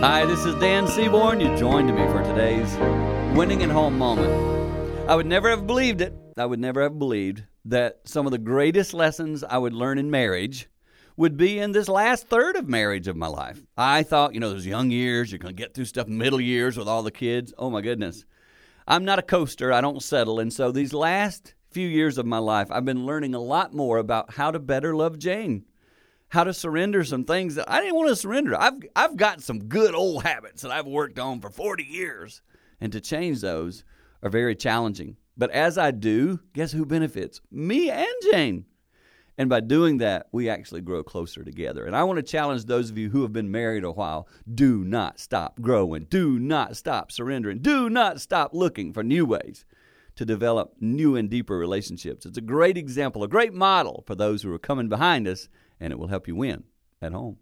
Hi, this is Dan Seaborn. You joined me for today's winning at home moment. I would never have believed it. I would never have believed that some of the greatest lessons I would learn in marriage would be in this last third of marriage of my life. I thought, you know, those young years, you're going to get through stuff middle years with all the kids. Oh my goodness. I'm not a coaster. I don't settle. And so these last few years of my life, I've been learning a lot more about how to better love Jane how to surrender some things that I didn't want to surrender. I've I've got some good old habits that I've worked on for 40 years, and to change those are very challenging. But as I do, guess who benefits? Me and Jane. And by doing that, we actually grow closer together. And I want to challenge those of you who have been married a while do not stop growing. Do not stop surrendering. Do not stop looking for new ways to develop new and deeper relationships. It's a great example, a great model for those who are coming behind us and it will help you win at home.